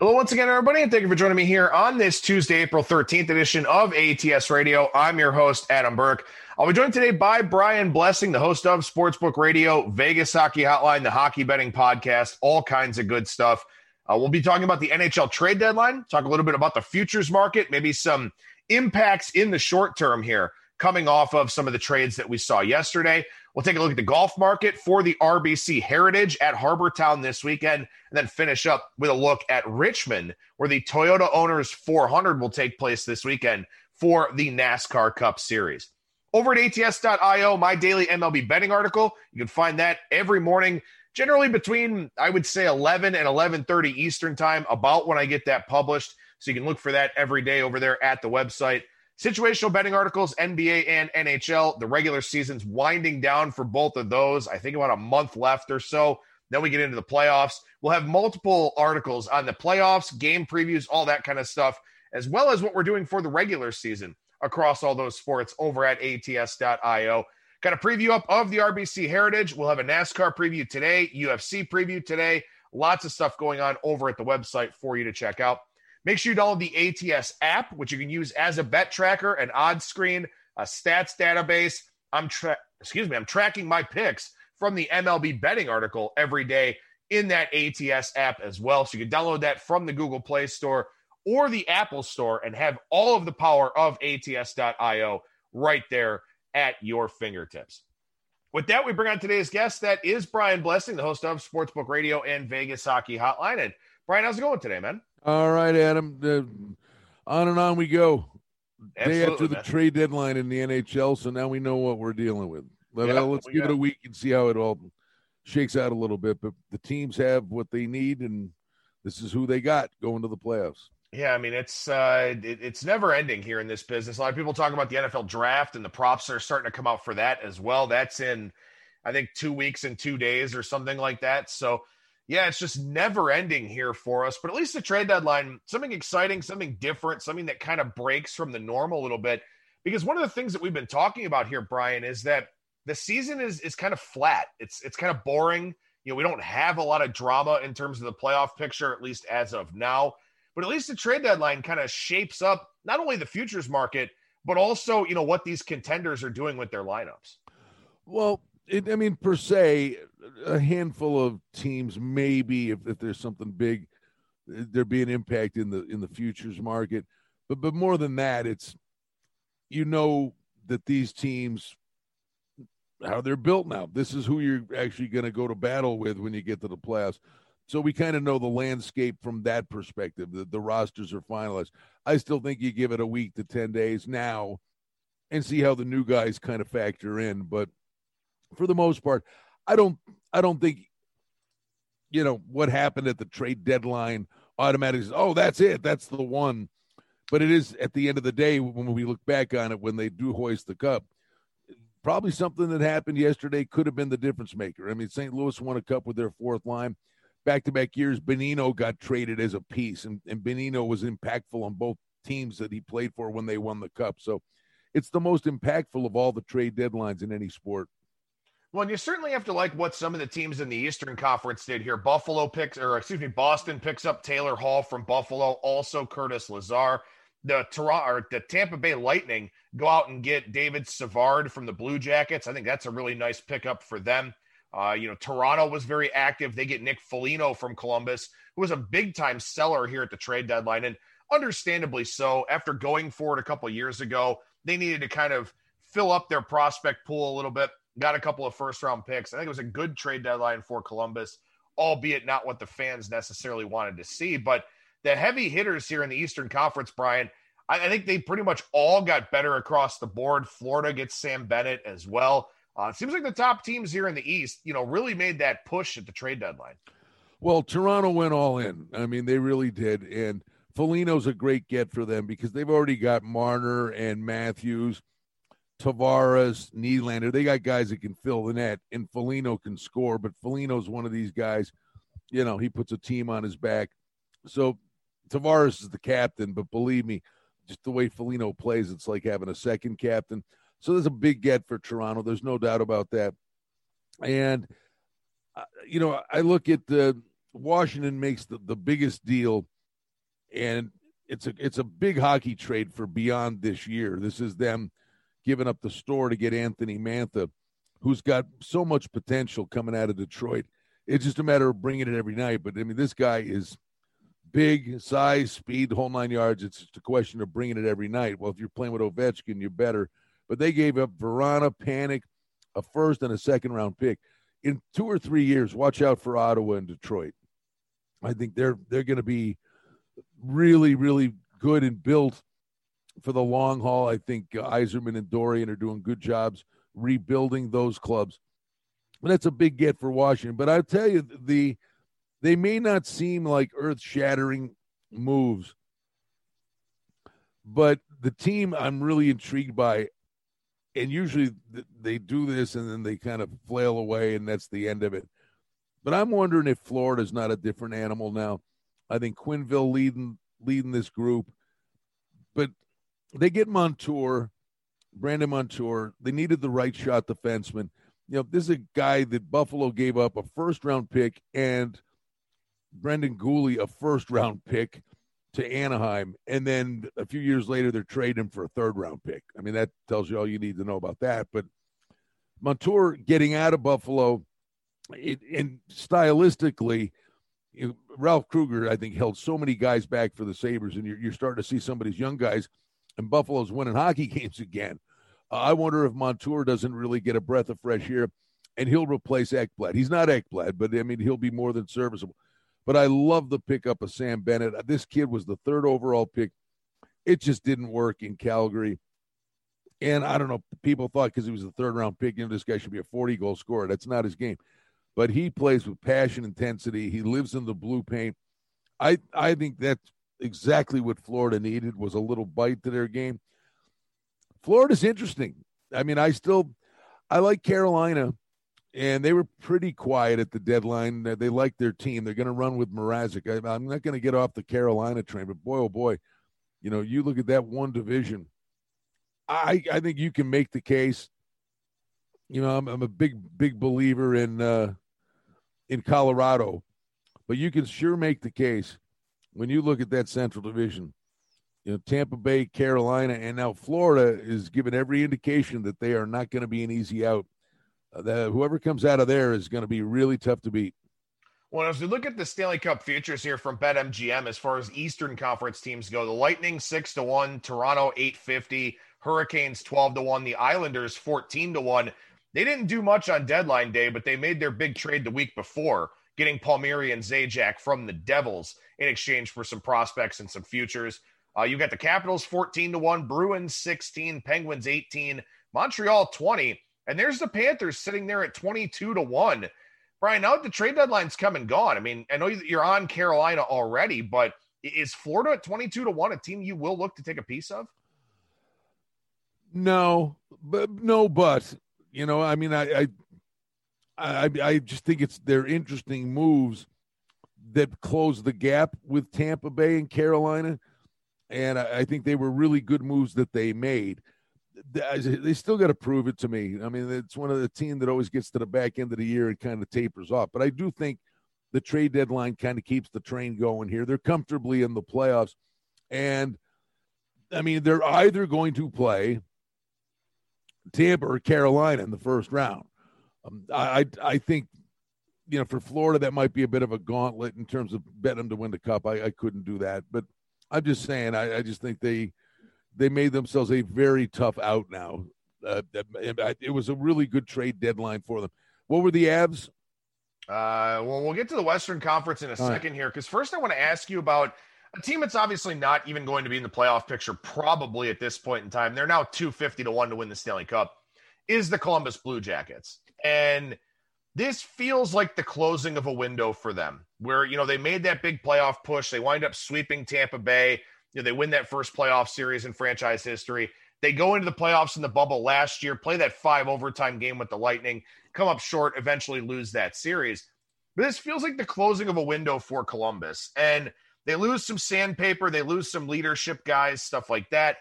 Hello, once again, everybody, and thank you for joining me here on this Tuesday, April 13th edition of ATS Radio. I'm your host, Adam Burke. I'll be joined today by Brian Blessing, the host of Sportsbook Radio, Vegas Hockey Hotline, the Hockey Betting Podcast, all kinds of good stuff. Uh, we'll be talking about the NHL trade deadline, talk a little bit about the futures market, maybe some impacts in the short term here coming off of some of the trades that we saw yesterday. We'll take a look at the golf market for the RBC Heritage at Harbour Town this weekend, and then finish up with a look at Richmond, where the Toyota Owners 400 will take place this weekend for the NASCAR Cup Series. Over at ATS.io, my daily MLB betting article, you can find that every morning, generally between I would say 11 and 11:30 Eastern Time, about when I get that published. So you can look for that every day over there at the website. Situational betting articles, NBA and NHL. The regular season's winding down for both of those. I think about a month left or so. Then we get into the playoffs. We'll have multiple articles on the playoffs, game previews, all that kind of stuff, as well as what we're doing for the regular season across all those sports over at ats.io. Got a preview up of the RBC Heritage. We'll have a NASCAR preview today, UFC preview today. Lots of stuff going on over at the website for you to check out. Make sure you download the ATS app, which you can use as a bet tracker, an odds screen, a stats database. I'm tra- excuse me, I'm tracking my picks from the MLB betting article every day in that ATS app as well. So you can download that from the Google Play Store or the Apple Store and have all of the power of ATS.io right there at your fingertips. With that, we bring on today's guest. That is Brian Blessing, the host of Sportsbook Radio and Vegas Hockey Hotline. And Brian, how's it going today, man? All right, Adam. Uh, on and on we go. Absolutely, Day after the man. trade deadline in the NHL, so now we know what we're dealing with. Let, yeah, let's give got... it a week and see how it all shakes out a little bit. But the teams have what they need, and this is who they got going to the playoffs. Yeah, I mean it's uh, it, it's never ending here in this business. A lot of people talk about the NFL draft, and the props are starting to come out for that as well. That's in, I think, two weeks and two days or something like that. So yeah, it's just never ending here for us. But at least the trade deadline, something exciting, something different, something that kind of breaks from the norm a little bit. Because one of the things that we've been talking about here, Brian, is that the season is is kind of flat. It's it's kind of boring. You know, we don't have a lot of drama in terms of the playoff picture, at least as of now. But at least the trade deadline kind of shapes up not only the futures market, but also, you know, what these contenders are doing with their lineups. Well, it, I mean, per se, a handful of teams, maybe if, if there's something big, there be an impact in the in the futures market. But but more than that, it's you know that these teams how they're built now. This is who you're actually going to go to battle with when you get to the playoffs. So we kind of know the landscape from that perspective. The, the rosters are finalized. I still think you give it a week to 10 days now and see how the new guys kind of factor in. But for the most part, I don't I don't think you know what happened at the trade deadline automatically says, oh that's it. That's the one. But it is at the end of the day when we look back on it when they do hoist the cup probably something that happened yesterday could have been the difference maker. I mean st louis won a cup with their fourth line. Back-to-back years Bonino got traded as a piece and, and bonino was impactful on both teams that he played for when they won the cup. So it's the most impactful of all the trade deadlines in any sport well, and you certainly have to like what some of the teams in the Eastern Conference did here. Buffalo picks, or excuse me, Boston picks up Taylor Hall from Buffalo, also Curtis Lazar. The Toronto or the Tampa Bay Lightning go out and get David Savard from the Blue Jackets. I think that's a really nice pickup for them. Uh, you know, Toronto was very active. They get Nick Foligno from Columbus, who was a big time seller here at the trade deadline, and understandably so. After going for it a couple years ago, they needed to kind of fill up their prospect pool a little bit got a couple of first round picks. I think it was a good trade deadline for Columbus, albeit not what the fans necessarily wanted to see. But the heavy hitters here in the Eastern Conference, Brian, I, I think they pretty much all got better across the board. Florida gets Sam Bennett as well. Uh, it seems like the top teams here in the East, you know, really made that push at the trade deadline. Well, Toronto went all in. I mean, they really did. And Foligno's a great get for them because they've already got Marner and Matthews Tavares, Nylander. They got guys that can fill the net, and Foligno can score. But Foligno's one of these guys. You know, he puts a team on his back. So Tavares is the captain, but believe me, just the way Foligno plays, it's like having a second captain. So there's a big get for Toronto. There's no doubt about that. And uh, you know, I look at the Washington makes the, the biggest deal and it's a it's a big hockey trade for beyond this year. This is them giving up the store to get Anthony Mantha, who's got so much potential coming out of Detroit. It's just a matter of bringing it every night. But I mean, this guy is big, size, speed, the whole nine yards. It's just a question of bringing it every night. Well, if you're playing with Ovechkin, you're better. But they gave up Vrana, Panik, a first and a second round pick. In two or three years, watch out for Ottawa and Detroit. I think they're they're going to be really, really good and built for the long haul. I think uh, Yzerman and Dorion are doing good jobs rebuilding those clubs. And that's a big get for Washington. But I tell you, the they may not seem like earth shattering moves, but the team I'm really intrigued by, and usually they do this and then they kind of flail away, and that's the end of it. But I'm wondering if Florida's not a different animal now. I think Quenneville leading leading this group, but they get Montour, Brandon Montour. They needed the right shot defenseman. You know, this is a guy that Buffalo gave up a first round pick and Brendan Guhle a first round pick to Anaheim, and then a few years later they're trading him for a third round pick. I mean, that tells you all you need to know about that. But Montour getting out of Buffalo, it, and stylistically, you know, Ralph Kruger, I think, held so many guys back for the Sabres, and you're, you're starting to see some of these young guys, and Buffalo's winning hockey games again. Uh, I wonder if Montour doesn't really get a breath of fresh air, and he'll replace Ekblad. He's not Ekblad, but I mean, he'll be more than serviceable. But I love the pickup of Sam Bennett. This kid was the third overall pick. It just didn't work in Calgary. And I don't know, people thought because he was the third round pick, you know, this guy should be a 40 goal scorer. That's not his game but he plays with passion, intensity. He lives in the blue paint. I I think that's exactly what Florida needed was a little bite to their game. Florida's interesting. I mean, I still I like Carolina, and they were pretty quiet at the deadline. They like their team. They're going to run with Mrazek. I, I'm not going to get off the Carolina train, but boy, oh boy, you know, you look at that one division. I I think you can make the case. You know, I'm, I'm a big big believer in uh, in Colorado, but you can sure make the case when you look at that Central Division. You know, Tampa Bay, Carolina, and now Florida is given every indication that they are not going to be an easy out. Uh, the, whoever comes out of there is going to be really tough to beat. Well, as we look at the Stanley Cup futures here from BetMGM, as far as Eastern Conference teams go, the Lightning six to one, Toronto eight fifty, Hurricanes twelve to one, the Islanders fourteen to one. They didn't do much on deadline day, but they made their big trade the week before, getting Palmieri and Zajac from the Devils in exchange for some prospects and some futures. Uh, you got the Capitals 14 to 1, Bruins 16, Penguins 18, Montreal 20, and there's the Panthers sitting there at 22 to 1. Brian, now the trade deadline's come and gone. I mean, I know you're on Carolina already, but is Florida at 22 to 1 a team you will look to take a piece of? No, but no, but you know, I mean, I, I, I, I just think it's they're interesting moves that close the gap with Tampa Bay and Carolina, and I, I think they were really good moves that they made. They still got to prove it to me. I mean, it's one of the team that always gets to the back end of the year and kind of tapers off. But I do think the trade deadline kind of keeps the train going here. They're comfortably in the playoffs, and I mean, they're either going to play Tampa or Carolina in the first round. Um, I, I think you know for Florida that might be a bit of a gauntlet in terms of betting them to win the cup. I, I couldn't do that, but I'm just saying I, I just think they they made themselves a very tough out now. Uh, it was a really good trade deadline for them. What were the abs? Uh, well, we'll get to the Western Conference in a All second right. here because first I want to ask you about a team that's obviously not even going to be in the playoff picture probably at this point in time. They're now 250 to 1 to win the Stanley Cup is the Columbus Blue Jackets. And this feels like the closing of a window for them where, you know, they made that big playoff push. They wind up sweeping Tampa Bay. You know, they win that first playoff series in franchise history. They go into the playoffs in the bubble last year, play that five overtime game with the Lightning, come up short, eventually lose that series. But this feels like the closing of a window for Columbus. And – they lose some sandpaper, they lose some leadership guys, stuff like that.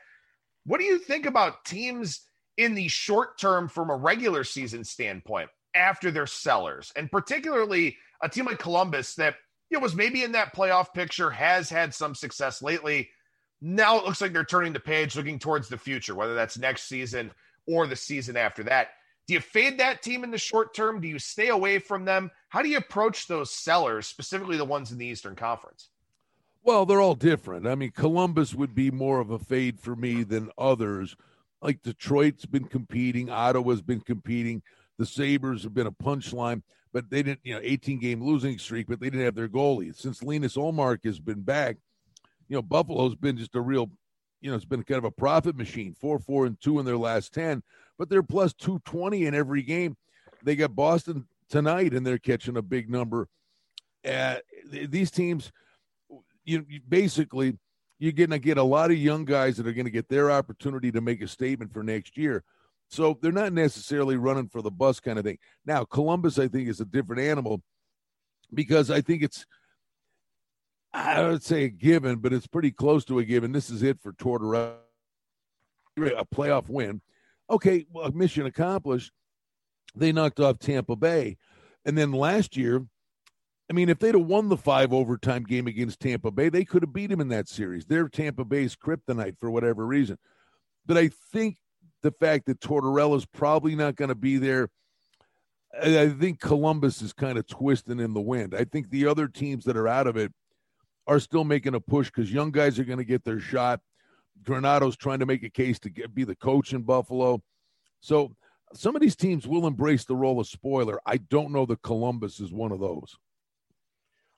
What do you think about teams in the short term from a regular season standpoint after their sellers? And particularly a team like Columbus that you know, was maybe in that playoff picture, has had some success lately. Now it looks like they're turning the page, looking towards the future, whether that's next season or the season after that. Do you fade that team in the short term? Do you stay away from them? How do you approach those sellers, specifically the ones in the Eastern Conference? Well, they're all different. I mean, Columbus would be more of a fade for me than others. Like Detroit's been competing, Ottawa's been competing, the Sabres have been a punchline, but they didn't, you know, 18 game losing streak, but they didn't have their goalie. Since Linus Ullmark has been back, you know, Buffalo's been just a real, you know, it's been kind of a profit machine, four, four, and two in their last 10 but they're plus 220 in every game. They got Boston tonight, and they're catching a big number. Uh, these teams, you, you basically, you're going to get a lot of young guys that are going to get their opportunity to make a statement for next year. So they're not necessarily running for the bus kind of thing. Now, Columbus, I think, is a different animal because I think it's, I would say a given, but it's pretty close to a given. This is it for Tortorella. A playoff win okay, well, mission accomplished. They knocked off Tampa Bay. And then last year, I mean, if they'd have won the five overtime game against Tampa Bay, they could have beat him in that series. They're Tampa Bay's kryptonite for whatever reason. But I think the fact that Tortorella's probably not going to be there, I think Columbus is kind of twisting in the wind. I think the other teams that are out of it are still making a push because young guys are going to get their shot. Granato's trying to make a case to get, be the coach in Buffalo. So some of these teams will embrace the role of spoiler. I don't know that Columbus is one of those.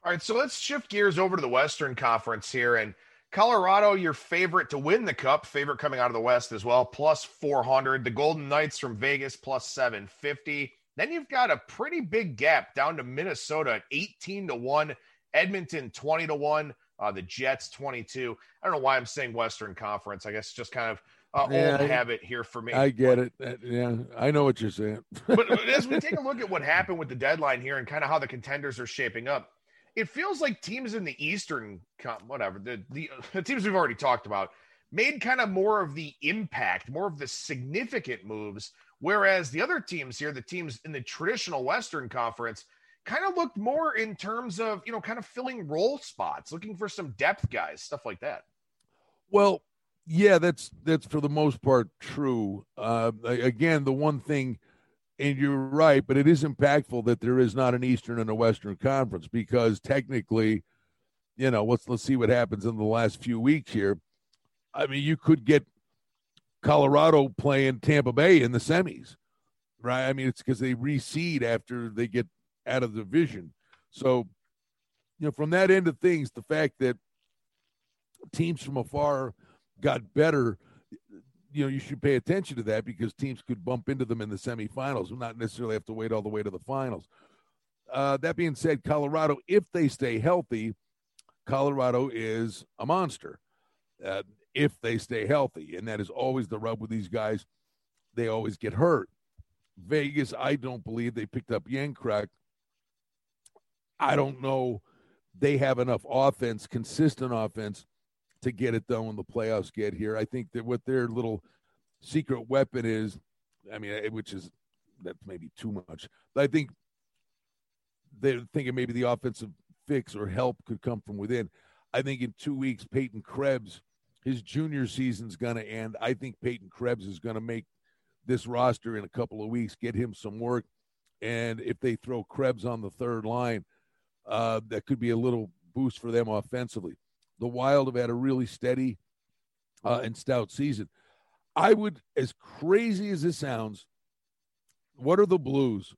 All right, so let's shift gears over to the Western Conference here. And Colorado, your favorite to win the cup, favorite coming out of the West as well, plus 400. The Golden Knights from Vegas, plus 750. Then you've got a pretty big gap down to Minnesota at 18 to 1, Edmonton 20 to 1, uh, the Jets 22. I don't know why I'm saying Western Conference. I guess just kind of uh, yeah, old I, habit here for me. I get it. Uh, yeah, I know what you're saying. but, but as we take a look at what happened with the deadline here and kind of how the contenders are shaping up, it feels like teams in the Eastern, whatever the, the the teams we've already talked about, made kind of more of the impact, more of the significant moves, whereas the other teams here, the teams in the traditional Western Conference kind of looked more in terms of, you know, kind of filling role spots, looking for some depth guys, stuff like that. Well, yeah, that's that's for the most part true. Uh, again, the one thing, and you're right, but it is impactful that there is not an Eastern and a Western conference because technically, you know, let's let's see what happens in the last few weeks here. I mean, you could get Colorado playing Tampa Bay in the semis, right? I mean, it's because they reseed after they get out of the division. So, you know, from that end of things, the fact that teams from afar got better, you know, you should pay attention to that because teams could bump into them in the semifinals not necessarily have to wait all the way to the finals. Uh, that being said, Colorado, if they stay healthy, Colorado is a monster. Uh, if they stay healthy, and that is always the rub with these guys. They always get hurt. Vegas, I don't believe they picked up Järnkrok I don't know they have enough offense, consistent offense, to get it done when the playoffs get here. I think that what their little secret weapon is, I mean, eh, which is that's maybe too much, but I think they're thinking maybe the offensive fix or help could come from within. I think in two weeks, Peyton Krebs, his junior season's going to end. I think Peyton Krebs is going to make this roster in a couple of weeks, get him some work. And if they throw Krebs on the third line, uh, that could be a little boost for them offensively. The Wild have had a really steady uh, and stout season. I would, as crazy as this sounds, what are the Blues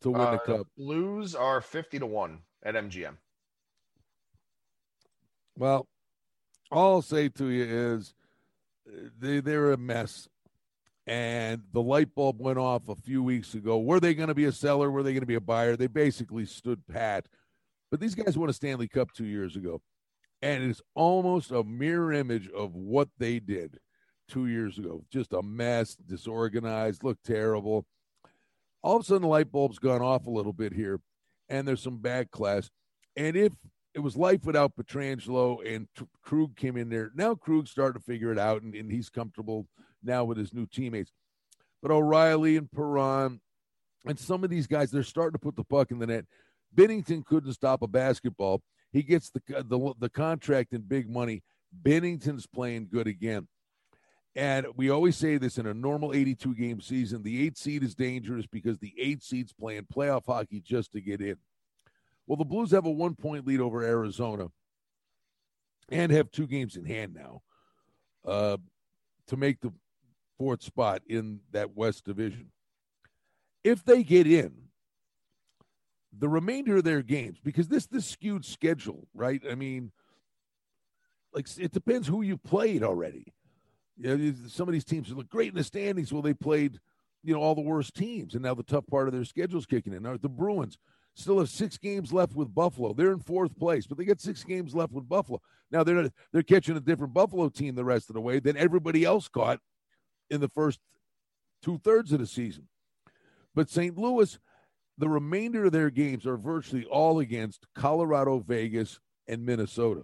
to win uh, the cup? Blues are 50 to 1 at MGM. Well, all I'll say to you is they, they're a mess and the light bulb went off a few weeks ago. Were they going to be a seller? Were they going to be a buyer? They basically stood pat. But these guys won a Stanley Cup two years ago, and it's almost a mirror image of what they did two years ago. Just a mess, disorganized, looked terrible. All of a sudden, the light bulb's gone off a little bit here, and there's some bad class. And if it was life without Pietrangelo and Krug came in there, now Krug's starting to figure it out, and, and he's comfortable – now with his new teammates. But O'Reilly and Perron and some of these guys, they're starting to put the puck in the net. Binnington couldn't stop a basketball. He gets the the, the contract and big money. Binnington's playing good again. And we always say this in a normal 82 game season the eight seed is dangerous because the eight seed's playing playoff hockey just to get in. Well, the Blues have a one point lead over Arizona and have two games in hand now uh, to make the fourth spot in that West Division. If they get in, the remainder of their games, because this this skewed schedule, right? I mean, like it depends who you played already. You know, some of these teams look great in the standings. Well, they played, you know, all the worst teams, and now the tough part of their schedule is kicking in. Now the Bruins still have six games left with Buffalo. They're in fourth place, but they got six games left with Buffalo. Now they're not, they're catching a different Buffalo team the rest of the way than everybody else caught in the first two thirds of the season. But St. Louis, the remainder of their games are virtually all against Colorado, Vegas, and Minnesota.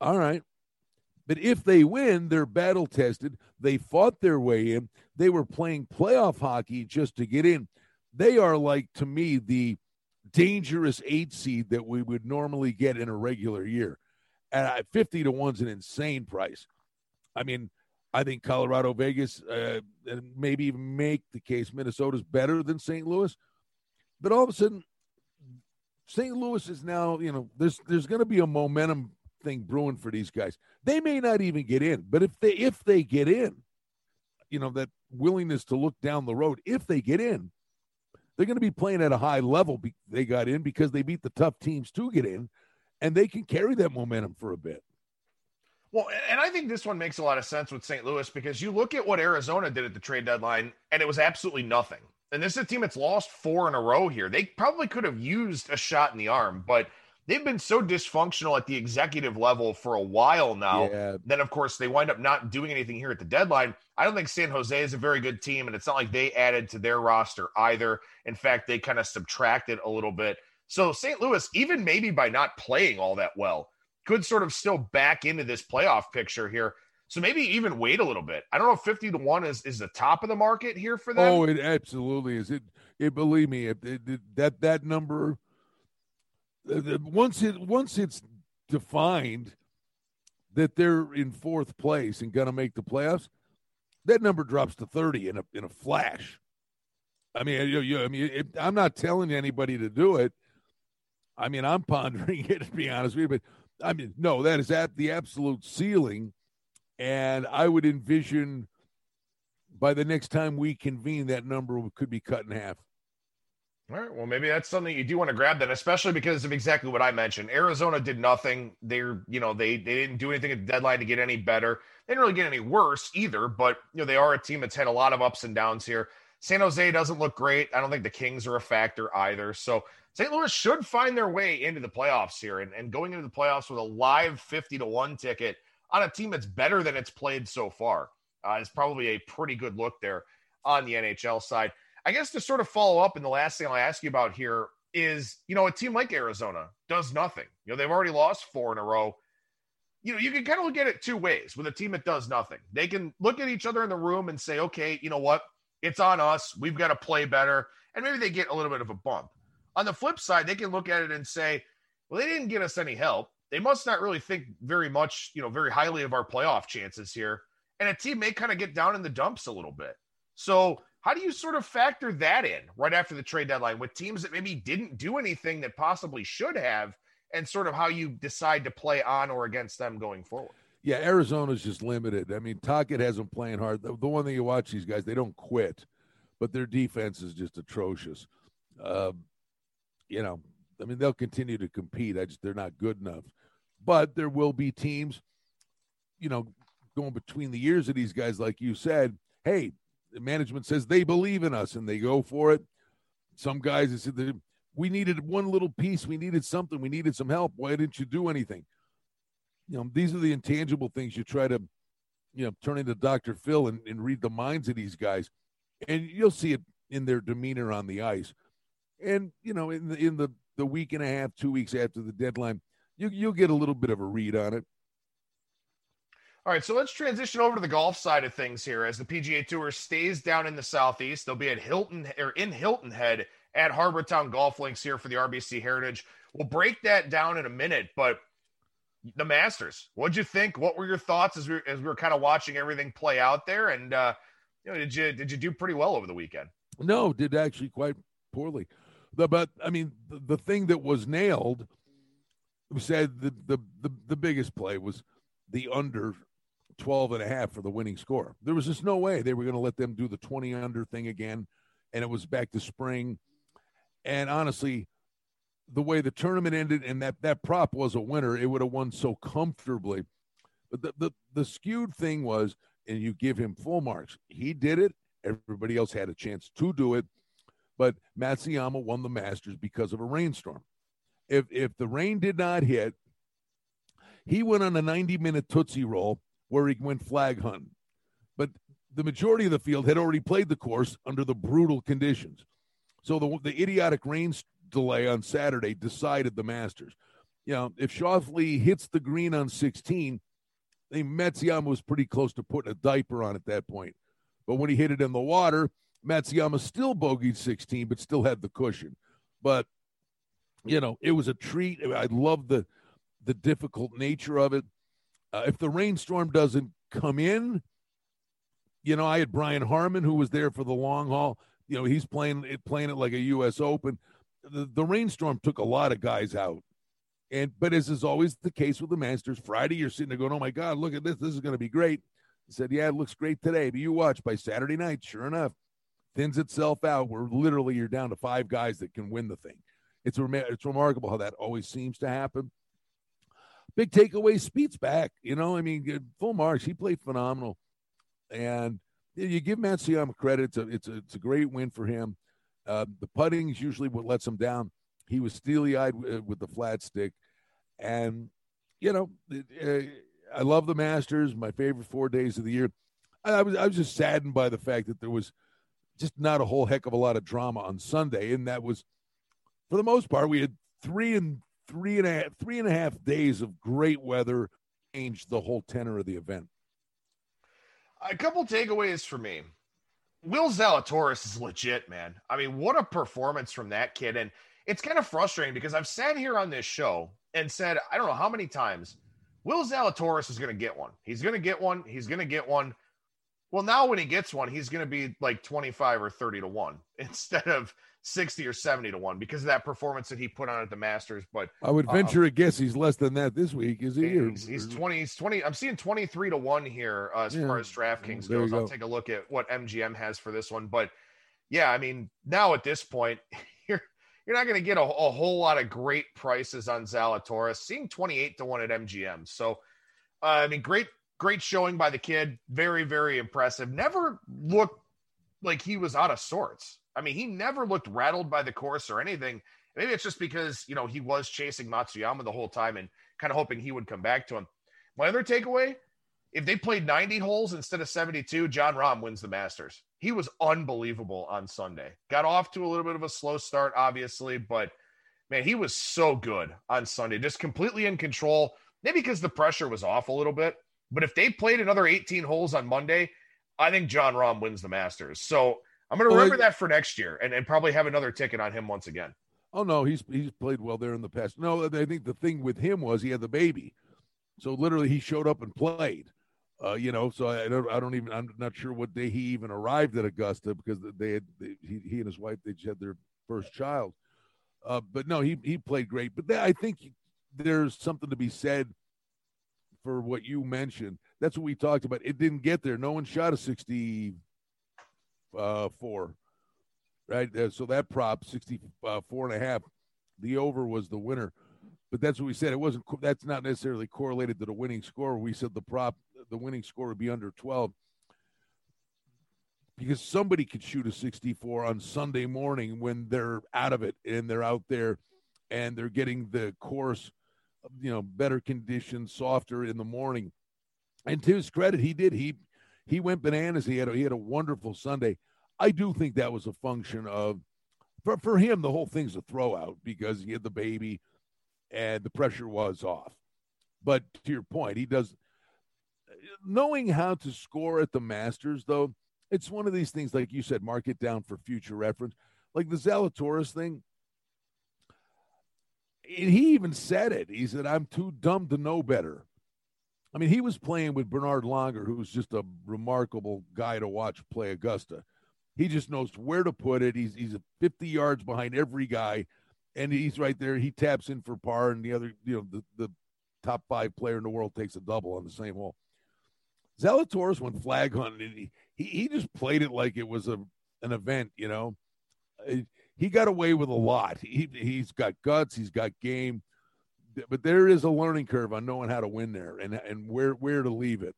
All right. But if they win, they're battle tested. They fought their way in. They were playing playoff hockey just to get in. They are like, to me, the dangerous eight seed that we would normally get in a regular year. At 50 to 1's an insane price. I mean, I think Colorado, Vegas, uh, and maybe even make the case Minnesota's better than St. Louis. But all of a sudden, St. Louis is now, you know, there's there's going to be a momentum thing brewing for these guys. They may not even get in, but if they if they get in, you know that willingness to look down the road. If they get in, they're going to be playing at a high level. They got in because they beat the tough teams to get in, and they can carry that momentum for a bit. Well, and I think this one makes a lot of sense with St. Louis because you look at what Arizona did at the trade deadline, and it was absolutely nothing. And this is a team that's lost four in a row here. They probably could have used a shot in the arm, but they've been so dysfunctional at the executive level for a while now. Yeah. Then, of course, they wind up not doing anything here at the deadline. I don't think San Jose is a very good team, and it's not like they added to their roster either. In fact, they kind of subtracted a little bit. So, St. Louis, even maybe by not playing all that well, could sort of still back into this playoff picture here. So maybe even wait a little bit. I don't know if 50 to 1 is, is the top of the market here for them. Oh, it absolutely is. It, it believe me, it, it, that that number uh, once it once it's defined that they're in fourth place and going to make the playoffs, that number drops to thirty in a in a flash. I mean, you, you, I mean, it, I'm not telling anybody to do it. I mean, I'm pondering it to be honest with you, but I mean, no, that is at the absolute ceiling, and I would envision by the next time we convene, that number could be cut in half. All right. Well, maybe that's something you do want to grab then, especially because of exactly what I mentioned. Arizona did nothing. They're, you know, they they didn't do anything at the deadline to get any better. They didn't really get any worse either, but you know, they are a team that's had a lot of ups and downs here. San Jose doesn't look great. I don't think the Kings are a factor either. So St. Louis should find their way into the playoffs here and, and going into the playoffs with a live 50 to 1 ticket on a team that's better than it's played so far uh, is probably a pretty good look there on the NHL side. I guess to sort of follow up, and the last thing I'll ask you about here is, you know, a team like Arizona does nothing. You know, they've already lost four in a row. You know, you can kind of look at it two ways with a team that does nothing. They can look at each other in the room and say, okay, you know what? It's on us. We've got to play better. And maybe they get a little bit of a bump. On the flip side, they can look at it and say, well, they didn't get us any help. They must not really think very much, you know, very highly of our playoff chances here. And a team may kind of get down in the dumps a little bit. So how do you sort of factor that in right after the trade deadline with teams that maybe didn't do anything that possibly should have, and sort of how you decide to play on or against them going forward? Yeah, Arizona's just limited. I mean, Tocchet has them playing hard. The, the, one thing you watch these guys, they don't quit, but their defense is just atrocious. Uh, you know, I mean, they'll continue to compete. I just they're not good enough. But there will be teams, you know, going between the years of these guys, like you said. Hey, the management says they believe in us and they go for it. Some guys said we needed one little piece, we needed something, we needed some help. Why didn't you do anything? You know, these are the intangible things you try to, you know, turn into Dr. Phil and, and read the minds of these guys, and you'll see it in their demeanor on the ice. And you know, in the in the the week and a half, two weeks after the deadline, you you'll get a little bit of a read on it. All right, so let's transition over to the golf side of things here as the PGA Tour stays down in the southeast. They'll be at Hilton or in Hilton Head at Harbour Town Golf Links here for the RBC Heritage. We'll break that down in a minute, but the Masters, what'd you think? What were your thoughts as we as we were kind of watching everything play out there? And uh, you know, did you did you do pretty well over the weekend? No, did actually quite poorly. The, but I mean, the, the thing that was nailed, said the, the the the biggest play was the under 12 and a half for the winning score. There was just no way they were going to let them do the 20 under thing again. And it was back to spring. And honestly, the way the tournament ended and that that prop was a winner, it would have won so comfortably. But the, the, the skewed thing was, and you give him full marks. He did it. Everybody else had a chance to do it. But Matsuyama won the Masters because of a rainstorm. If if the rain did not hit, he went on a 90 minute Tootsie roll where he went flag hunting. But the majority of the field had already played the course under the brutal conditions. So the, the idiotic rain delay on Saturday decided the Masters. You know, if Schauffele hits the green on 16, I think Matsuyama was pretty close to putting a diaper on at that point. But when he hit it in the water, Matsuyama still bogeyed 16, but still had the cushion. But, you know, it was a treat. I love the the difficult nature of it. Uh, if the rainstorm doesn't come in, you know, I had Brian Harman who was there for the long haul. You know, he's playing it playing it like a U.S. Open. The, the rainstorm took a lot of guys out, and but as is always the case with the Masters, Friday you're sitting there going, "Oh my God, look at this! This is going to be great." I said, "Yeah, it looks great today." But you watch by Saturday night, sure enough, thins itself out. Where literally you're down to five guys that can win the thing. It's rem- it's remarkable how that always seems to happen big takeaway. Spieth's back. You know, I mean, full marks. He played phenomenal, and you give Matsuyama credit. It's a it's a, it's a great win for him. Uh, the putting is usually what lets him down. He was steely eyed with, with the flat stick, and you know, uh, I love the Masters. My favorite four days of the year. I, I was I was just saddened by the fact that there was just not a whole heck of a lot of drama on Sunday, and that was for the most part we had three and three and a half three and a half days of great weather changed the whole tenor of the event. A couple takeaways for me. Will Zalatoris is legit, man. I mean, what a performance from that kid. And it's kind of frustrating because I've sat here on this show and said, I don't know how many times, Will Zalatoris is going to get one. He's going to get one. He's going to get one. Well, now when he gets one, he's going to be like 25 or 30 to 1 instead of 60 or 70 to 1 because of that performance that he put on at the Masters. But I would venture uh, a guess he's less than that this week, is he? He's, he's 20. He's 20. I'm seeing 23 to 1 here uh, as yeah. far as DraftKings goes. I'll take a look at what MGM has for this one. But yeah, I mean, now at this point, you're you're not going to get a, a, whole lot of great prices on Zalatoris. Seeing 28 to 1 at MGM. So, uh, I mean, great great showing by the kid. Very, very impressive. Never looked like he was out of sorts. I mean, he never looked rattled by the course or anything. Maybe it's just because, you know, he was chasing Matsuyama the whole time and kind of hoping he would come back to him. My other takeaway if they played 90 holes instead of 72, Jon Rahm wins the Masters. He was unbelievable on Sunday. Got off to a little bit of a slow start, obviously, but man, he was so good on Sunday, just completely in control. Maybe because the pressure was off a little bit. But if they played another 18 holes on Monday, I think Jon Rahm wins the Masters. So I'm going to remember that for next year and, and probably have another ticket on him once again. Oh no, he's he's played well there in the past. No, I think the thing with him was he had the baby, so literally he showed up and played. Uh, you know, so I don't I don't even I'm not sure what day he even arrived at Augusta because they had they, he he and his wife they just had their first child. Uh, but no, he he played great. But I think there's something to be said for what you mentioned. That's what we talked about. It didn't get there. No one shot a 64, uh, right? Uh, so that prop, 64 and a half, the over was the winner. But that's what we said. It wasn't, that's not necessarily correlated to the winning score. We said the prop, the winning score would be under 12 because somebody could shoot a 64 on Sunday morning when they're out of it and they're out there and they're getting the course you know, better conditions, softer in the morning. And to his credit, he did. He he went bananas. He had a, he had a wonderful Sunday. I do think that was a function of for for him the whole thing's a throwout because he had the baby and the pressure was off. But to your point, he does knowing how to score at the Masters though. It's one of these things like you said, mark it down for future reference. like the Zalatoris thing. He even said it. He said, "I'm too dumb to know better." I mean, he was playing with Bernhard Langer, who's just a remarkable guy to watch play Augusta. He just knows where to put it. He's he's 50 yards behind every guy, and he's right there. He taps in for par, and the other, you know, the, the top five player in the world takes a double on the same hole. Zalatoris went flag hunting. He, he, he just played it like it was a an event, you know. He got away with a lot. He he's got guts. He's got game, but there is a learning curve on knowing how to win there and and where where to leave it.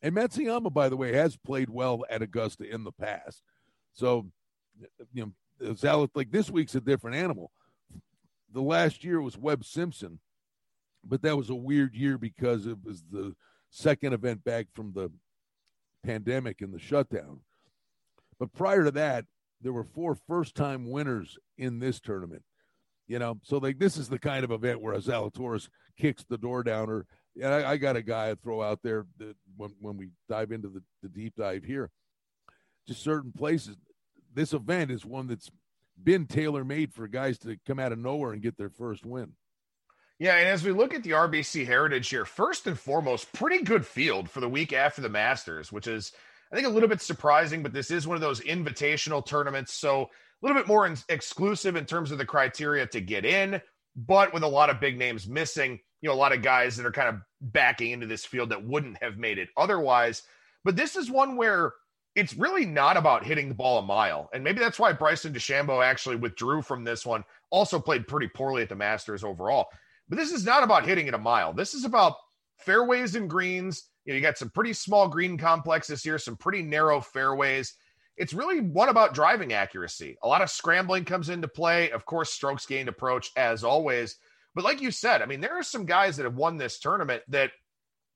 And Matsuyama, by the way, has played well at Augusta in the past. So, you know, Zalat like this week's a different animal. The last year was Webb Simpson, but that was a weird year because it was the second event back from the pandemic and the shutdown. But prior to that, there were four first time winners in this tournament. You know, so like this is the kind of event where a Zalatoris kicks the door down. Or I, I got a guy I throw out there that when, when we dive into the, the deep dive here, just certain places. This event is one that's been tailor made for guys to come out of nowhere and get their first win. Yeah, and as we look at the RBC Heritage here, first and foremost, pretty good field for the week after the Masters, which is I think a little bit surprising, but this is one of those invitational tournaments. So a little bit more in- exclusive in terms of the criteria to get in, but with a lot of big names missing, you know, a lot of guys that are kind of backing into this field that wouldn't have made it otherwise. But this is one where it's really not about hitting the ball a mile. And maybe that's why Bryson DeChambeau actually withdrew from this one, also played pretty poorly at the Masters overall. But this is not about hitting it a mile. This is about fairways and greens you know, you got some pretty small green complexes here, some pretty narrow fairways. It's really one about driving accuracy. A lot of scrambling comes into play. Of course, strokes gained approach as always. But like you said, I mean, there are some guys that have won this tournament that,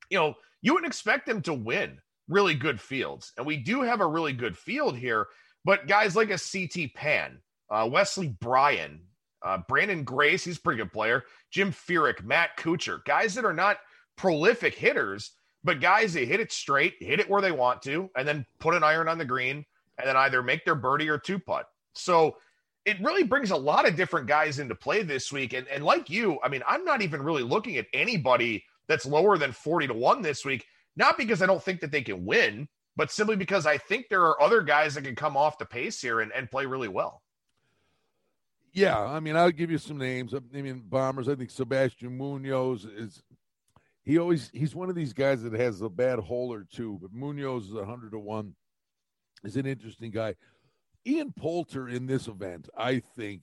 you know, you wouldn't expect them to win really good fields. And we do have a really good field here. But guys like a CT Pan, uh, Wesley Bryan, uh, Branden Grace, he's a pretty good player. Jim Furyk, Matt Kuchar, guys that are not prolific hitters, but guys, they hit it straight, hit it where they want to, and then put an iron on the green, and then either make their birdie or two putt. So it really brings a lot of different guys into play this week. And, and like you, I mean, I'm not even really looking at anybody that's lower than 40 to 1 this week, not because I don't think that they can win, but simply because I think there are other guys that can come off the pace here and, and play really well. Yeah, I mean, I'll give you some names. I mean, Bombers, I think Sebastian Munoz is he always he's one of these guys that has a bad hole or two, but Munoz is hundred to one. Is an interesting guy. Ian Poulter in this event, I think,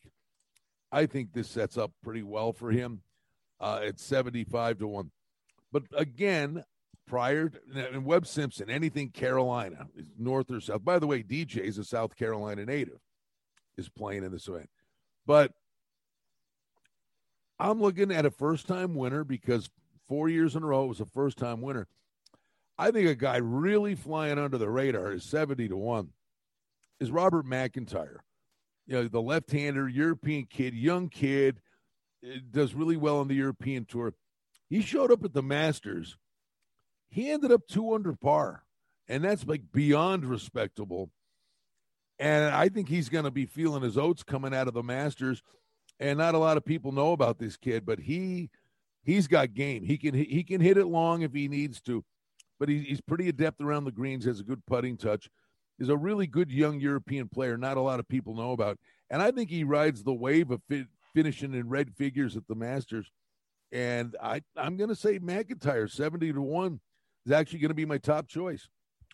I think this sets up pretty well for him uh, at seventy-five to one. But again, prior to, and Webb Simpson, anything Carolina, north or south. By the way, DJ is a South Carolina native, is playing in this event. But I'm looking at a first-time winner because four years in a row. It was a first time winner. I think a guy really flying under the radar is 70 to 1 is Robert MacIntyre. You know, the left hander, European kid, young kid, eh, does really well on the European tour. He showed up at the Masters. He ended up two under par, and that's like beyond respectable. And I think he's going to be feeling his oats coming out of the Masters. And not a lot of people know about this kid, but he he's got game. He can he can hit it long if he needs to, but he, he's pretty adept around the greens. Has a good putting touch. Is a really good young European player. Not a lot of people know about, and I think he rides the wave of fi- finishing in red figures at the Masters. And I I'm going to say MacIntyre seventy to one is actually going to be my top choice.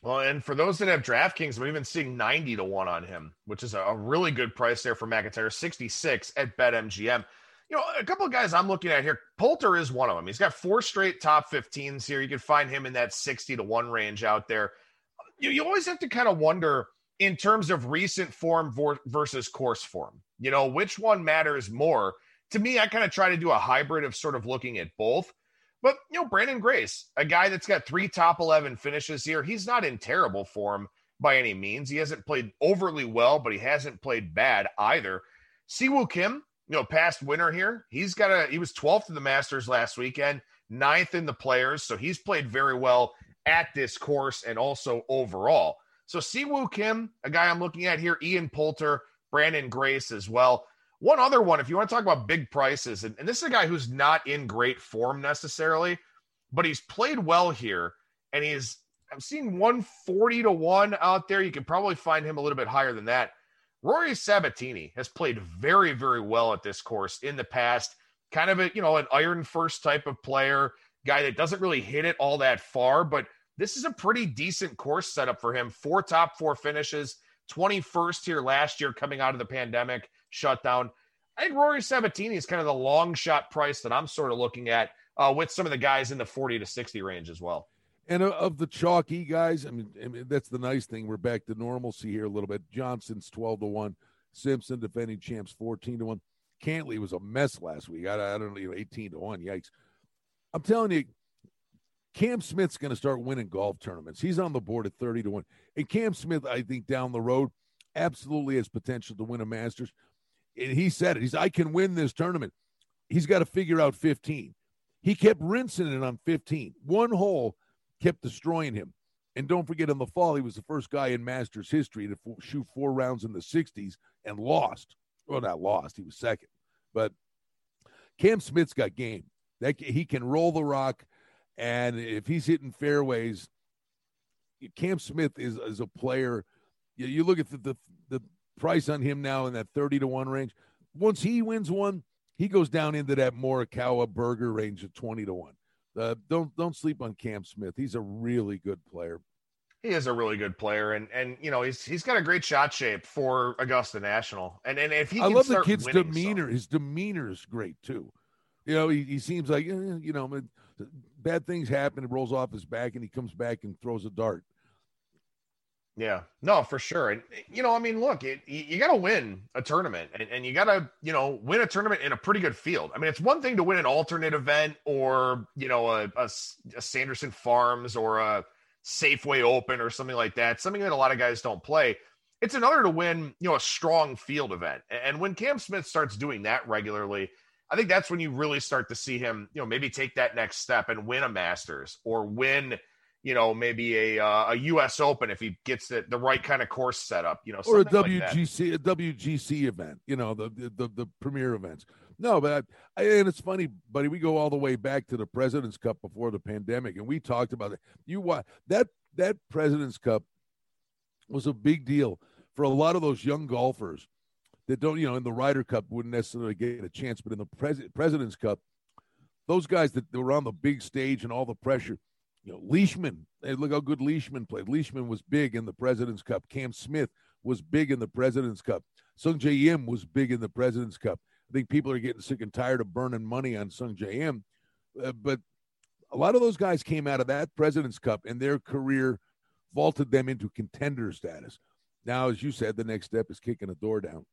Well, and for those that have DraftKings, we're even seeing 90 to 1 on him, which is a, really good price there for MacIntyre, 66 at BetMGM you know, a couple of guys I'm looking at here. Poulter is one of them. He's got four straight top 15s here. You can find him in that 60 to 1 range out there. You, you always have to kind of wonder in terms of recent form versus course form, you know, which one matters more. To me, I kind of try to do a hybrid of sort of looking at both. But, you know, Branden Grace, a guy that's got three top 11 finishes here, he's not in terrible form by any means. He hasn't played overly well, but he hasn't played bad either. Siwoo Kim, you know, past winner here. He's got a he was 12th in the Masters last weekend, ninth in the players. So he's played very well at this course and also overall. So Siwoo Kim, a guy I'm looking at here, Ian Poulter, Branden Grace as well. One other one, if you want to talk about big prices, and, and this is a guy who's not in great form necessarily, but he's played well here, and he's I'm seeing 140 to 1 out there. You can probably find him a little bit higher than that. Rory Sabbatini has played very, very well at this course in the past. Kind of a, you know, an iron first type of player, guy that doesn't really hit it all that far, but this is a pretty decent course setup for him. Four top four finishes, 21st here last year coming out of the pandemic shutdown. I think Rory Sabbatini is kind of the long shot price that I'm sort of looking at uh, with some of the guys in the 40 to 60 range as well. And uh, of the chalky guys, I mean, I mean, that's the nice thing. We're back to normalcy here a little bit. Johnson's twelve to one, Simpson defending champs fourteen to one. Cantlay was a mess last week. I, I don't know, eighteen to one. Yikes! I'm telling you, Cam Smith's going to start winning golf tournaments. He's on the board at thirty to one. And Cam Smith, I think, down the road, absolutely has potential to win a Masters. And he said it. He's, I can win this tournament. He's got to figure out 15. He kept rinsing it on 15. One hole kept destroying him. And don't forget, in the fall, he was the first guy in Masters history to f- shoot four rounds in the 60s and lost. Well, not lost, he was second. But Cam Smith's got game. That he can roll the rock, and if he's hitting fairways, Cam Smith is, is a player. You, you look at the, the the price on him now in that thirty to one range. Once he wins one, he goes down into that Morikawa Berger range of twenty to one. Uh, don't don't sleep on Cam Smith. He's a really good player. He is a really good player, and and you know he's he's got a great shot shape for Augusta National. And and if he, I love the kid's demeanor. Some. His demeanor is great too. You know, he, he seems like eh, you know bad things happen. It rolls off his back, and he comes back and throws a dart. Yeah, no, for sure. And, eh, you know, I mean, look, it, you, got to win a tournament and, and you got to, you know, win a tournament in a pretty good field. I mean, it's one thing to win an alternate event or, you know, a, a, a Sanderson Farms or a Safeway Open or something like that, something that a lot of guys don't play. It's another to win, you know, a strong field event. And when Cam Smith starts doing that regularly, I think that's when you really start to see him, you know, maybe take that next step and win a Masters or win – you know, maybe a uh, a U.S. Open if he gets the, the right kind of course set up, you know, or a WGC like a WGC event, you know, the the the premier events. No, but I, and it's funny, buddy. We go all the way back to the President's Cup before the pandemic, and we talked about it. You what that that President's Cup was a big deal for a lot of those young golfers that don't, you know, in the Ryder Cup wouldn't necessarily get a chance, but in the Pres- President's Cup, those guys that were on the big stage and all the pressure you know, Leishman, hey, look how good Leishman played. Leishman was big in the President's Cup. Cam Smith was big in the President's Cup. Sungjae Im was big in the President's Cup. I think people are getting sick and tired of burning money on Sungjae Im, uh, but a lot of those guys came out of that President's Cup, and their career vaulted them into contender status. Now, as you said, the next step is kicking a door down.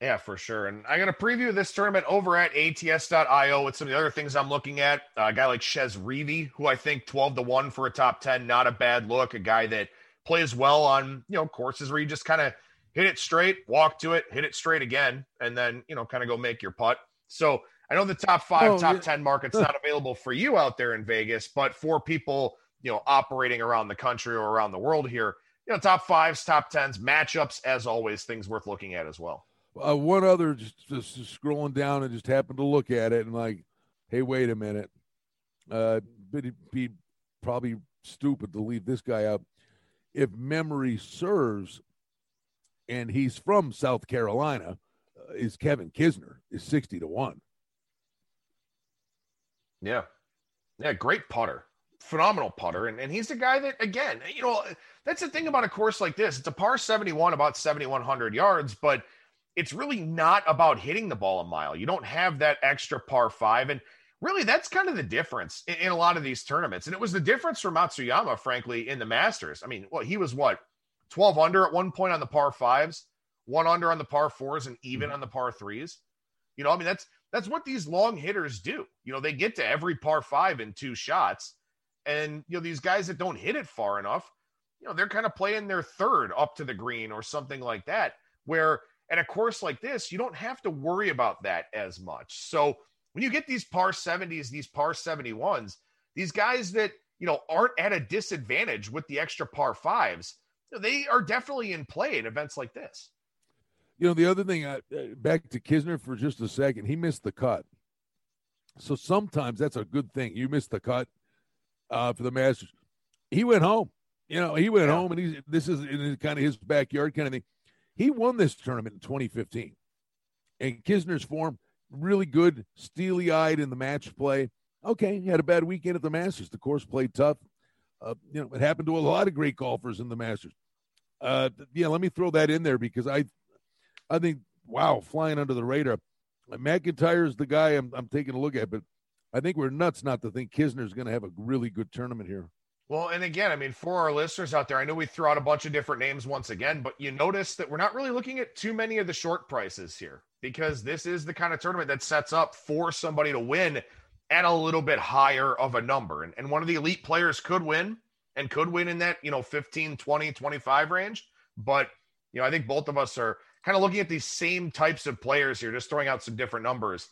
Yeah, for sure. And I'm going to preview this tournament over at ats.io with some of the other things I'm looking at. Uh, a guy like Chez Reavie, who I think 12 to 1 for a top 10, not a bad look. A guy that plays well on, you know, courses where you just kind of hit it straight, walk to it, hit it straight again, and then, you know, kind of go make your putt. So I know the top five, oh, top yeah. 10 market's not available for you out there in Vegas, but for people, you know, operating around the country or around the world here, you know, top fives, top tens, matchups, as always, things worth looking at as well uh, one other just, just, scrolling down and just happened to look at it and like, hey, wait a minute. Uh, it'd be probably stupid to leave this guy out. If memory serves, and he's from South Carolina, uh, is Kevin Kisner is sixty to one. Yeah, yeah, great putter, phenomenal putter, and and he's the guy that again, you know, that's the thing about a course like this. It's a par seventy one, about seventy one hundred yards, but it's really not about hitting the ball a mile. You don't have that extra par five. And really, that's kind of the difference in, in, a lot of these tournaments. And it was the difference for Matsuyama, frankly, in the Masters. I mean, well, he was what, 12 under at one point on the par fives, one under on the par fours, and even mm-hmm. on the par threes. You know, I mean, that's that's what these long hitters do. You know, they get to every par five in two shots. And, you know, these guys that don't hit it far enough, you know, they're kind of playing their third up to the green or something like that, where and a course like this, you don't have to worry about that as much. So when you get these par 70s, these par 71s, these guys that, you know, aren't at a disadvantage with the extra par fives, they are definitely in play in events like this. You know, the other thing, uh, back to Kisner for just a second, he missed the cut. So sometimes that's a good thing. You missed the cut uh, for the Masters. He went home. You know, he went yeah. home, and he's this is in kind of his backyard kind of thing. He won this tournament in 2015, and Kisner's form really good, steely eyed in the match play. Okay, he had a bad weekend at the Masters. The course played tough. Uh, you know, it happened to a lot of great golfers in the Masters. Uh, yeah, let me throw that in there because I, I think wow, flying under the radar. MacIntyre is the guy I'm, I'm taking a look at, but I think we're nuts not to think Kisner's going to have a really good tournament here. Well, and again, I mean, for our listeners out there, I know we threw out a bunch of different names once again, but you notice that we're not really looking at too many of the short prices here because this is the kind of tournament that sets up for somebody to win at a little bit higher of a number. And, and one of the elite players could win and could win in that, you know, 15, 20, 25 range. But, you know, I think both of us are kind of looking at these same types of players here, just throwing out some different numbers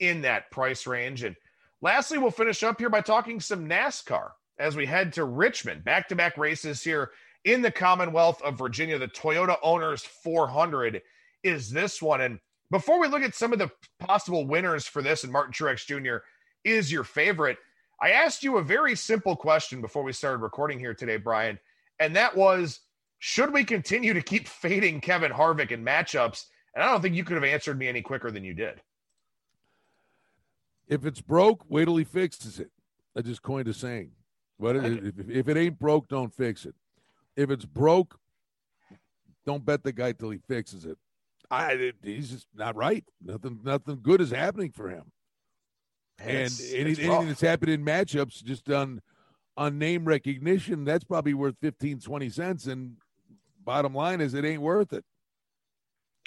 in that price range. And lastly, we'll finish up here by talking some NASCAR as we head to Richmond. Back to back races here in the Commonwealth of Virginia. The Toyota Owners 400 is this one. And before we look at some of the possible winners for this, and Martin Truex Jr. is your favorite, I asked you a very simple question before we started recording here today, Brian. And that was should we continue to keep fading Kevin Harvick in matchups? And I don't think you could have answered me any quicker than you did. If it's broke, wait till he fixes it. I just coined a saying. But if, if it ain't broke, don't fix it. If it's broke, don't bet the guy till he fixes it. I he's just not right. Nothing nothing good is happening for him. And it's, anything, it's anything that's happened in matchups just on on name recognition, that's probably worth 15, 20 cents. And bottom line is it ain't worth it.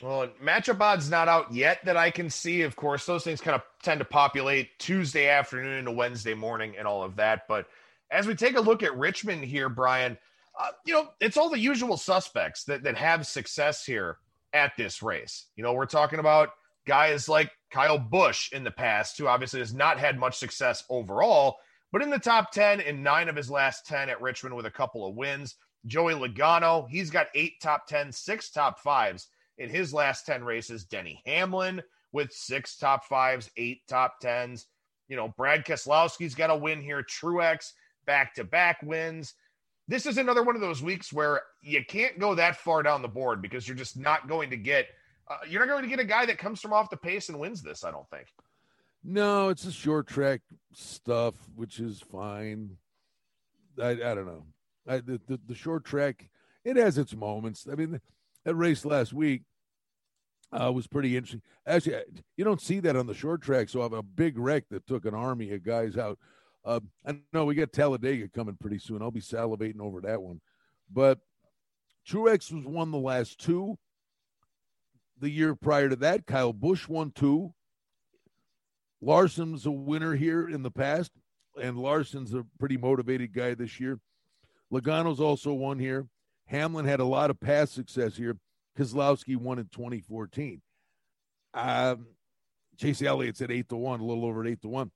Well, matchup odds not out yet that I can see. Of course, those things kind of tend to populate Tuesday afternoon into Wednesday morning and all of that. But as we take a look at Richmond here, Brian, uh, you know, it's all the usual suspects that, that have success here at this race. You know, we're talking about guys like Kyle Busch in the past, who obviously has not had much success overall, but in the top 10 in nine of his last 10 at Richmond with a couple of wins. Joey Logano, he's got eight top 10, six top fives in his last 10 races. Denny Hamlin with six top fives, eight top 10s. You know, Brad Keselowski's got a win here. Truex back to back wins. This is another one of those weeks where you can't go that far down the board because you're just not going to get uh, you're not going to get a guy that comes from off the pace and wins this. I don't think. No, it's a short track stuff, which is fine. I, I don't know. I, the, the, the short track it has its moments. I mean, that race last week uh, was pretty interesting. Actually, you don't see that on the short track. So I have a big wreck that took an army of guys out. Uh, I know we got Talladega coming pretty soon. I'll be salivating over that one. But Truex was won the last two. The year prior to that, Kyle Busch won two. Larson's a winner here in the past, and Larson's a pretty motivated guy this year. Logano's also won here. Hamlin had a lot of past success here. Keselowski won in 2014. Um, Chase Elliott's at eight to one, a little over eight to one.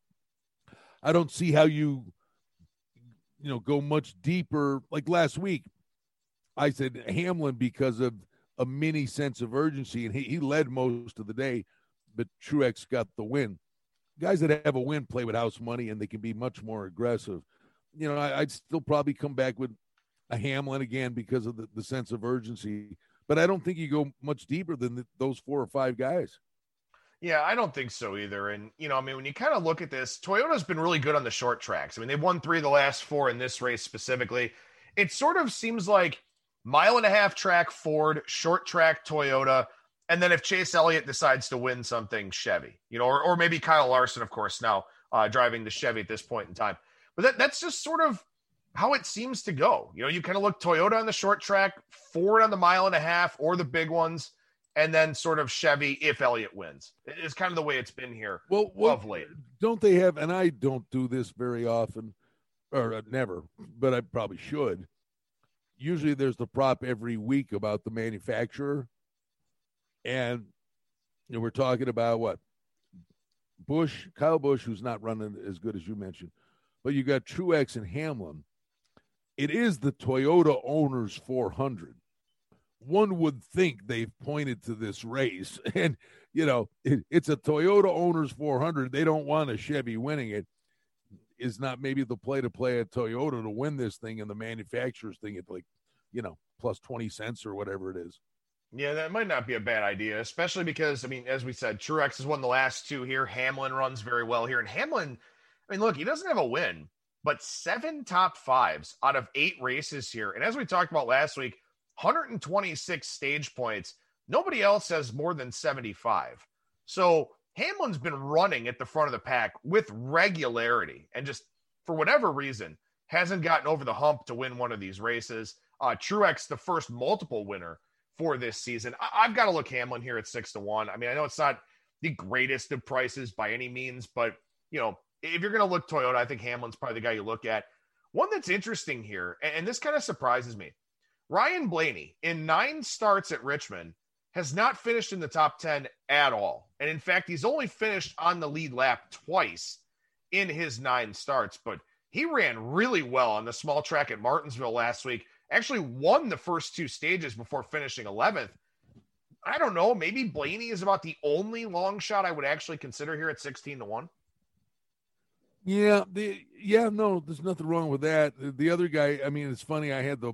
I don't see how you, you know, go much deeper. Like last week, I said Hamlin because of a mini sense of urgency, and he, he led most of the day, but Truex got the win. Guys that have a win play with house money, and they can be much more aggressive. You know, I, would still probably come back with a Hamlin again because of the, the sense of urgency, but I don't think you go much deeper than the, those four or five guys. Yeah, I don't think so either. And, you know, I mean, when you kind of look at this, Toyota's been really good on the short tracks. I mean, they've won three of the last four in this race specifically. It sort of seems like mile and a half track Ford, short track Toyota. And then if Chase Elliott decides to win something, Chevy, you know, or, or maybe Kyle Larson, of course, now uh, driving the Chevy at this point in time. But that, that's just sort of how it seems to go. You know, you kind of look Toyota on the short track, Ford on the mile and a half, or the big ones and then sort of Chevy if Elliott wins. It's kind of the way it's been here well, well late. Don't they have? And I don't do this very often, or uh, never, but I probably should. Usually, there's the prop every week about the manufacturer, and you know, we're talking about what Busch, Kyle Busch, who's not running as good as you mentioned, but you got Truex and Hamlin. It is the Toyota Owners 400 one would think they've pointed to this race, and you know it, it's a Toyota owners 400. They don't want a Chevy winning it. Is not maybe the play to play at Toyota to win this thing, and the manufacturer's thing at like you know plus 20 cents or whatever it is. Yeah, that might not be a bad idea, especially because I mean, as we said, Truex has won the last two here. Hamlin runs very well here, and Hamlin, I mean, look, he doesn't have a win, but seven top fives out of eight races here, and as we talked about last week, 126 stage points. Nobody else has more than 75. So Hamlin's been running at the front of the pack with regularity, and just for whatever reason, hasn't gotten over the hump to win one of these races. Uh, Truex, the first multiple winner for this season. I- have got to look Hamlin here at six to one. I mean, I know it's not the greatest of prices by any means, but you know, if you're going to look Toyota, I think Hamlin's probably the guy you look at. One that's interesting here, and, and this kind of surprises me. Ryan Blaney, in nine starts at Richmond, has not finished in the top 10 at all. And in fact, he's only finished on the lead lap twice in his nine starts, but he ran really well on the small track at Martinsville last week actually won the first two stages before finishing 11th. I don't know. Maybe Blaney is about the only long shot I would actually consider here at 16 to 1. Yeah, the yeah, no, there's nothing wrong with that. The other guy, I mean, it's funny. I had the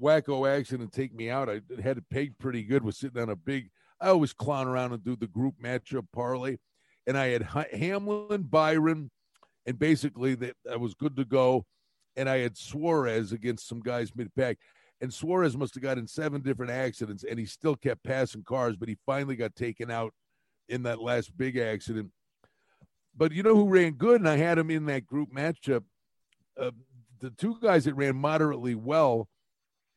wacko accident take me out. I had it pegged pretty good. Was sitting on a big. I always clown around and do the group matchup parlay, and I had Hamlin, Byron, and basically that I was good to go and I had Suarez against some guys mid pack. And Suarez must have got in seven different accidents, and he still kept passing cars, but he finally got taken out in that last big accident. But you know who ran good, and I had him in that group matchup. Uh, the two guys that ran moderately well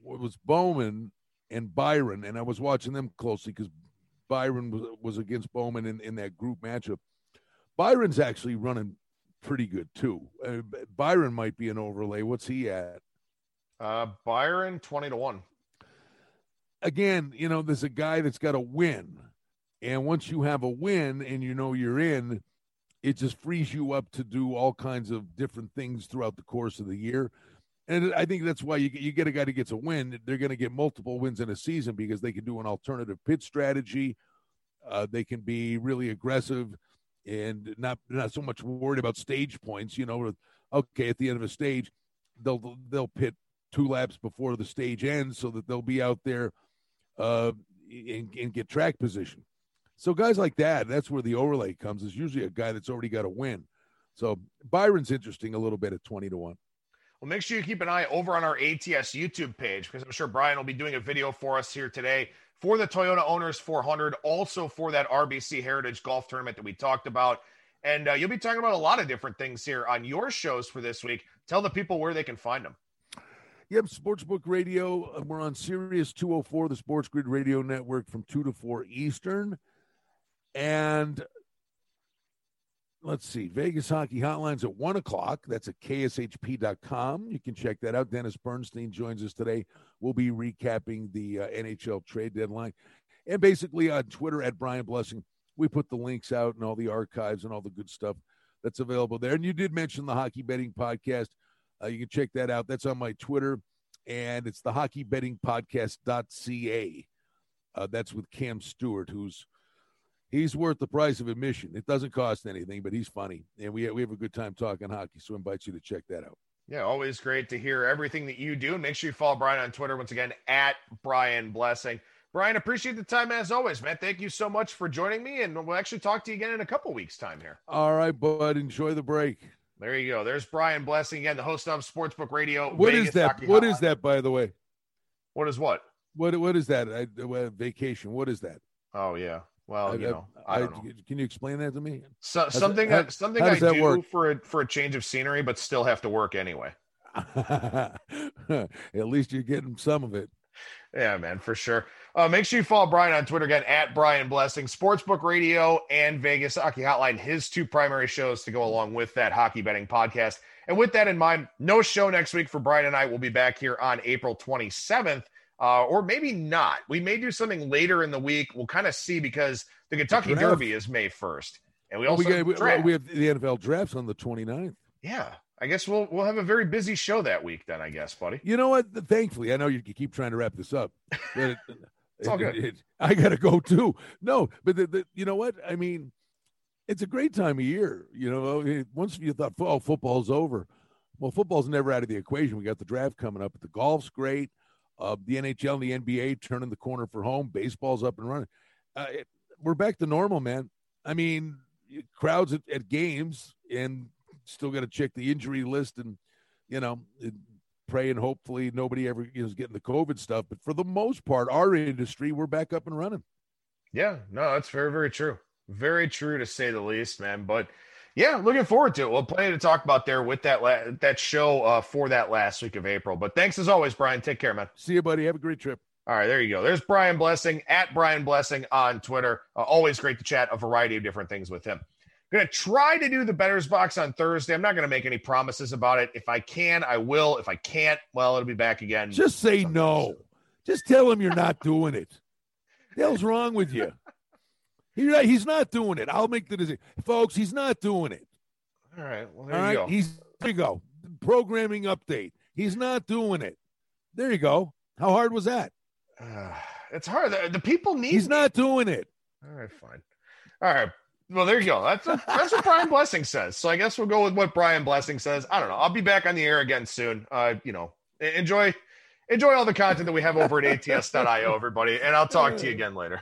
was Bowman and Byron, and I was watching them closely because Byron was, was against Bowman in, in that group matchup. Byron's actually running pretty good too. Uh, Byron might be an overlay. What's he at? Uh, Byron twenty to one. Again, you know, there's a guy that's got a win, and once you have a win and you know you're in, it just frees you up to do all kinds of different things throughout the course of the year. And I think that's why you get, you get a guy that gets a win. They're going to get multiple wins in a season because they can do an alternative pit strategy. Uh, they can be really aggressive and not not so much worried about stage points. You know, okay, at the end of a stage, they'll they'll pit two laps before the stage ends so that they'll be out there uh, and, and get track position. So guys like that, that's where the overlay comes. Is usually a guy that's already got a win. So Byron's interesting a little bit at twenty to one. Well, make sure you keep an eye over on our ATS YouTube page because I'm sure Brian will be doing a video for us here today for the Toyota Owners 400, also for that RBC Heritage Golf Tournament that we talked about. And uh, you'll be talking about a lot of different things here on your shows for this week. Tell the people where they can find them. Yep, Sportsbook Radio. Uh, we're on Sirius 204, the Sports Grid Radio Network from 2 to 4 Eastern. And let's see, Vegas Hockey Hotlines at 1 o'clock. That's at kshp.com. You can check that out. Dennis Bernstein joins us today. We'll be recapping the uh, NHL trade deadline. And basically on Twitter at Brian Blessing, we put the links out and all the archives and all the good stuff that's available there. And you did mention the Hockey Betting Podcast. Uh, you can check that out. That's on my Twitter, and it's the Hockey Betting Podcast.ca. Uh, that's with Cam Stewart, who's – he's worth the price of admission. It doesn't cost anything, but he's funny, and we we have a good time talking hockey. So I invite you to check that out. Yeah, always great to hear everything that you do. Make sure you follow Brian on Twitter once again at Brian Blessing. Brian, appreciate the time as always, man. Thank you so much for joining me, and we'll actually talk to you again in a couple weeks' time here. All right, bud. Enjoy the break. There you go. There's Brian Blessing again, the host of Sportsbook Radio. What Vegas is that? What is that, by the way? What is what? What What is that? I, uh, vacation. What is that? Oh yeah. Well, you know, I, I, know. Can you explain that to me? So, something how, something I do work? for a, for a change of scenery, but still have to work anyway. At least you're getting some of it. Yeah, man, for sure. Uh, make sure you follow Brian on Twitter again at Brian Blessing, Sportsbook Radio, and Vegas Hockey Hotline. His two primary shows to go along with that hockey betting podcast. And with that in mind, no show next week for Brian and I. We'll be back here on April 27th uh, or maybe not. We may do something later in the week. We'll kind of see because the Kentucky the Derby is May 1st. And we also we, we, we, have the NFL drafts on the 29th. Yeah. I guess we'll we'll have a very busy show that week then, I guess, buddy. You know what? Thankfully, I know you keep trying to wrap this up. But It's all good. It- it- I got to go too. No, but the, the, you know what? I mean, it's a great time of year. You know, once you thought, oh, football's over. Well, football's never out of the equation. We got the draft coming up, but the golf's great. Uh, the NHL and the NBA turning the corner for home. Baseball's up and running. Uh, it, we're back to normal, man. I mean, crowds at, at games and still got to check the injury list and, you know, it, pray and hopefully nobody ever is getting the COVID stuff. But for the most part, our industry, we're back up and running. Yeah, no, that's very, very true. Very true to say the least, man. But yeah, looking forward to it. We'll plenty to talk about there with that la- that show uh, for that last week of April. But thanks as always, Brian. Take care, man. See you, buddy. Have a great trip. All right, there you go. There's Brian Blessing at Brian Blessing on Twitter. Uh, always great to chat a variety of different things with him. Going to try to do the Betters Box on Thursday. I'm not going to make any promises about it. If I can, I will. If I can't, well, it'll be back again. Just say no. Just tell him you're not doing it. The hell's wrong with you? He, he's not doing it. I'll make the decision. Folks, he's not doing it. All right. Well, there All you go. He's there you go. Programming update. He's not doing it. There you go. How hard was that? Uh, it's hard. The, the people need. He's not doing it. All right, fine. All right. Well, there you go. That's that's what Brian Blessing says. So I guess we'll go with what Brian Blessing says. I don't know. I'll be back on the air again soon. Uh, you know, enjoy enjoy all the content that we have over at ats.io, everybody, and I'll talk to you again later.